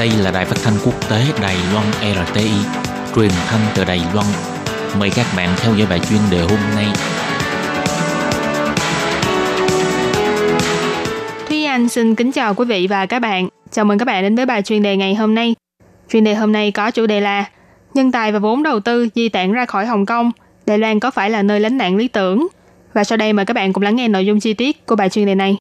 Đây là đài phát thanh quốc tế Đài Loan RTI, truyền thanh từ Đài Loan. Mời các bạn theo dõi bài chuyên đề hôm nay. Thúy Anh xin kính chào quý vị và các bạn. Chào mừng các bạn đến với bài chuyên đề ngày hôm nay. Chuyên đề hôm nay có chủ đề là Nhân tài và vốn đầu tư di tản ra khỏi Hồng Kông, Đài Loan có phải là nơi lánh nạn lý tưởng? Và sau đây mời các bạn cùng lắng nghe nội dung chi tiết của bài chuyên đề này.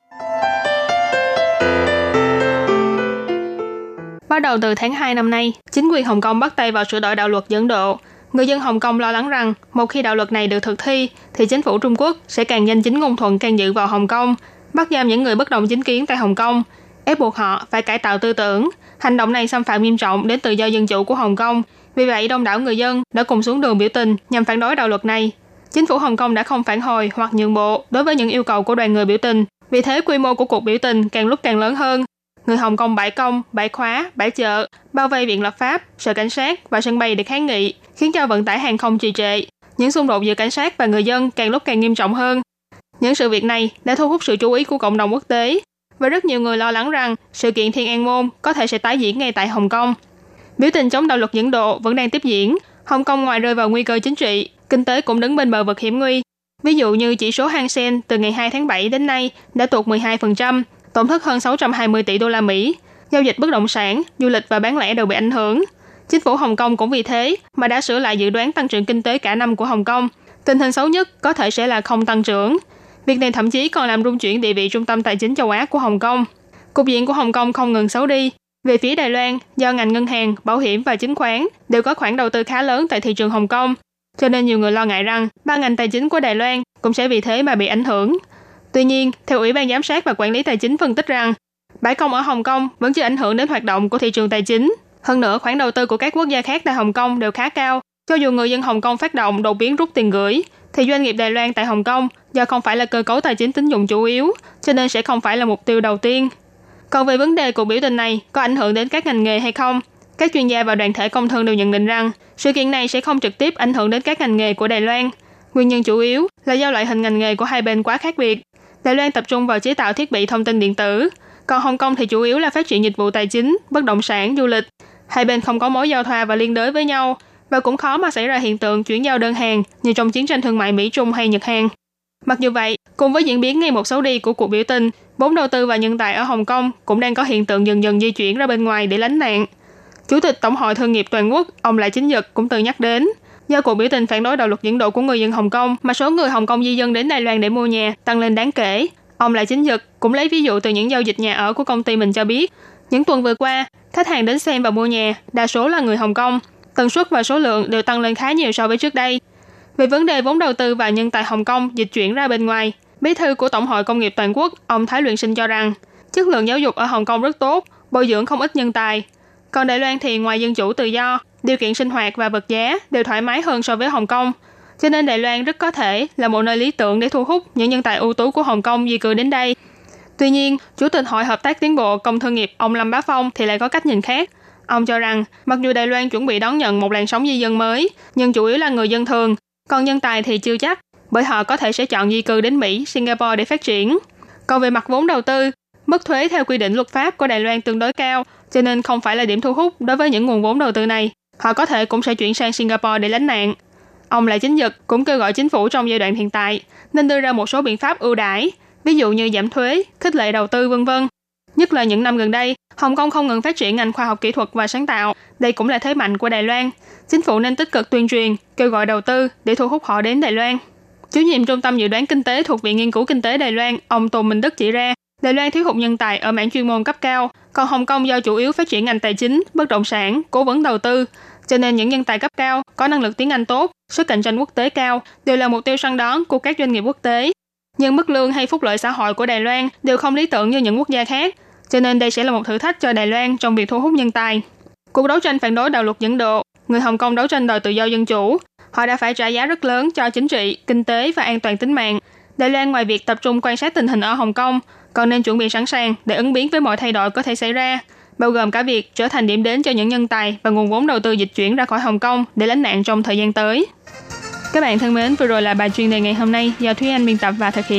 Bắt đầu từ tháng 2 năm nay, chính quyền Hồng Kông bắt tay vào sửa đổi đạo luật dẫn độ. Người dân Hồng Kông lo lắng rằng một khi đạo luật này được thực thi, thì chính phủ Trung Quốc sẽ càng danh chính ngôn thuận can dự vào Hồng Kông, bắt giam những người bất đồng chính kiến tại Hồng Kông, ép buộc họ phải cải tạo tư tưởng. Hành động này xâm phạm nghiêm trọng đến tự do dân chủ của Hồng Kông. Vì vậy, đông đảo người dân đã cùng xuống đường biểu tình nhằm phản đối đạo luật này. Chính phủ Hồng Kông đã không phản hồi hoặc nhượng bộ đối với những yêu cầu của đoàn người biểu tình. Vì thế, quy mô của cuộc biểu tình càng lúc càng lớn hơn. Người Hồng Kông bãi công, bãi khóa, bãi chợ, bao vây viện lập pháp, sở cảnh sát và sân bay để kháng nghị, khiến cho vận tải hàng không trì trệ. Những xung đột giữa cảnh sát và người dân càng lúc càng nghiêm trọng hơn. Những sự việc này đã thu hút sự chú ý của cộng đồng quốc tế và rất nhiều người lo lắng rằng sự kiện Thiên An Môn có thể sẽ tái diễn ngay tại Hồng Kông. Biểu tình chống đạo luật dẫn độ vẫn đang tiếp diễn. Hồng Kông ngoài rơi vào nguy cơ chính trị, kinh tế cũng đứng bên bờ vực hiểm nguy. Ví dụ như chỉ số Hang Seng từ ngày 2 tháng 7 đến nay đã tụt 12%, tổn thất hơn 620 tỷ đô la Mỹ. Giao dịch bất động sản, du lịch và bán lẻ đều bị ảnh hưởng. Chính phủ Hồng Kông cũng vì thế mà đã sửa lại dự đoán tăng trưởng kinh tế cả năm của Hồng Kông. Tình hình xấu nhất có thể sẽ là không tăng trưởng. Việc này thậm chí còn làm rung chuyển địa vị trung tâm tài chính châu Á của Hồng Kông. Cục diện của Hồng Kông không ngừng xấu đi. Về phía Đài Loan, do ngành ngân hàng, bảo hiểm và chứng khoán đều có khoản đầu tư khá lớn tại thị trường Hồng Kông, cho nên nhiều người lo ngại rằng ba ngành tài chính của Đài Loan cũng sẽ vì thế mà bị ảnh hưởng. Tuy nhiên, theo Ủy ban Giám sát và Quản lý Tài chính phân tích rằng, bãi công ở Hồng Kông vẫn chưa ảnh hưởng đến hoạt động của thị trường tài chính. Hơn nữa, khoản đầu tư của các quốc gia khác tại Hồng Kông đều khá cao. Cho dù người dân Hồng Kông phát động đột biến rút tiền gửi, thì doanh nghiệp Đài Loan tại Hồng Kông do không phải là cơ cấu tài chính tín dụng chủ yếu, cho nên sẽ không phải là mục tiêu đầu tiên. Còn về vấn đề cuộc biểu tình này có ảnh hưởng đến các ngành nghề hay không, các chuyên gia và đoàn thể công thương đều nhận định rằng sự kiện này sẽ không trực tiếp ảnh hưởng đến các ngành nghề của Đài Loan. Nguyên nhân chủ yếu là do loại hình ngành nghề của hai bên quá khác biệt. Đài Loan tập trung vào chế tạo thiết bị thông tin điện tử, còn Hồng Kông thì chủ yếu là phát triển dịch vụ tài chính, bất động sản, du lịch. Hai bên không có mối giao thoa và liên đới với nhau, và cũng khó mà xảy ra hiện tượng chuyển giao đơn hàng như trong chiến tranh thương mại Mỹ Trung hay Nhật Hàn. Mặc dù vậy, cùng với diễn biến ngày một xấu đi của cuộc biểu tình, vốn đầu tư và nhân tài ở Hồng Kông cũng đang có hiện tượng dần dần di chuyển ra bên ngoài để lánh nạn. Chủ tịch Tổng hội Thương nghiệp Toàn quốc, ông Lại Chính Nhật cũng từng nhắc đến, do cuộc biểu tình phản đối đạo luật dẫn độ của người dân Hồng Kông mà số người Hồng Kông di dân đến Đài Loan để mua nhà tăng lên đáng kể. Ông Lại Chính Nhật cũng lấy ví dụ từ những giao dịch nhà ở của công ty mình cho biết, những tuần vừa qua, khách hàng đến xem và mua nhà đa số là người Hồng Kông, tần suất và số lượng đều tăng lên khá nhiều so với trước đây. Về vấn đề vốn đầu tư và nhân tài Hồng Kông dịch chuyển ra bên ngoài, bí thư của Tổng hội Công nghiệp Toàn quốc, ông Thái Luyện Sinh cho rằng, chất lượng giáo dục ở Hồng Kông rất tốt, bồi dưỡng không ít nhân tài. Còn Đài Loan thì ngoài dân chủ tự do, điều kiện sinh hoạt và vật giá đều thoải mái hơn so với Hồng Kông. Cho nên Đài Loan rất có thể là một nơi lý tưởng để thu hút những nhân tài ưu tú của Hồng Kông di cư đến đây. Tuy nhiên, Chủ tịch Hội Hợp tác Tiến bộ Công thương nghiệp ông Lâm Bá Phong thì lại có cách nhìn khác. Ông cho rằng, mặc dù Đài Loan chuẩn bị đón nhận một làn sóng di dân mới, nhưng chủ yếu là người dân thường, còn nhân tài thì chưa chắc, bởi họ có thể sẽ chọn di cư đến Mỹ, Singapore để phát triển. Còn về mặt vốn đầu tư, mức thuế theo quy định luật pháp của Đài Loan tương đối cao, cho nên không phải là điểm thu hút đối với những nguồn vốn đầu tư này. Họ có thể cũng sẽ chuyển sang Singapore để lánh nạn. Ông Lại Chính Nhật cũng kêu gọi chính phủ trong giai đoạn hiện tại nên đưa ra một số biện pháp ưu đãi, ví dụ như giảm thuế, khích lệ đầu tư vân vân. Nhất là những năm gần đây, Hồng Kông không ngừng phát triển ngành khoa học kỹ thuật và sáng tạo. Đây cũng là thế mạnh của Đài Loan. Chính phủ nên tích cực tuyên truyền, kêu gọi đầu tư để thu hút họ đến Đài Loan. Chủ nhiệm Trung tâm Dự đoán Kinh tế thuộc Viện Nghiên cứu Kinh tế Đài Loan, ông Tô Minh Đức chỉ ra, Đài Loan thiếu hụt nhân tài ở mảng chuyên môn cấp cao, còn Hồng Kông do chủ yếu phát triển ngành tài chính, bất động sản, cố vấn đầu tư, cho nên những nhân tài cấp cao có năng lực tiếng Anh tốt, sức cạnh tranh quốc tế cao đều là mục tiêu săn đón của các doanh nghiệp quốc tế. Nhưng mức lương hay phúc lợi xã hội của Đài Loan đều không lý tưởng như những quốc gia khác, cho nên đây sẽ là một thử thách cho Đài Loan trong việc thu hút nhân tài. Cuộc đấu tranh phản đối đạo luật dẫn độ, người Hồng Kông đấu tranh đòi tự do dân chủ, họ đã phải trả giá rất lớn cho chính trị, kinh tế và an toàn tính mạng. Đài Loan ngoài việc tập trung quan sát tình hình ở Hồng Kông, còn nên chuẩn bị sẵn sàng để ứng biến với mọi thay đổi có thể xảy ra, bao gồm cả việc trở thành điểm đến cho những nhân tài và nguồn vốn đầu tư dịch chuyển ra khỏi Hồng Kông để lánh nạn trong thời gian tới. Các bạn thân mến, vừa rồi là bài chuyên đề ngày hôm nay do Thúy Anh biên tập và thực hiện.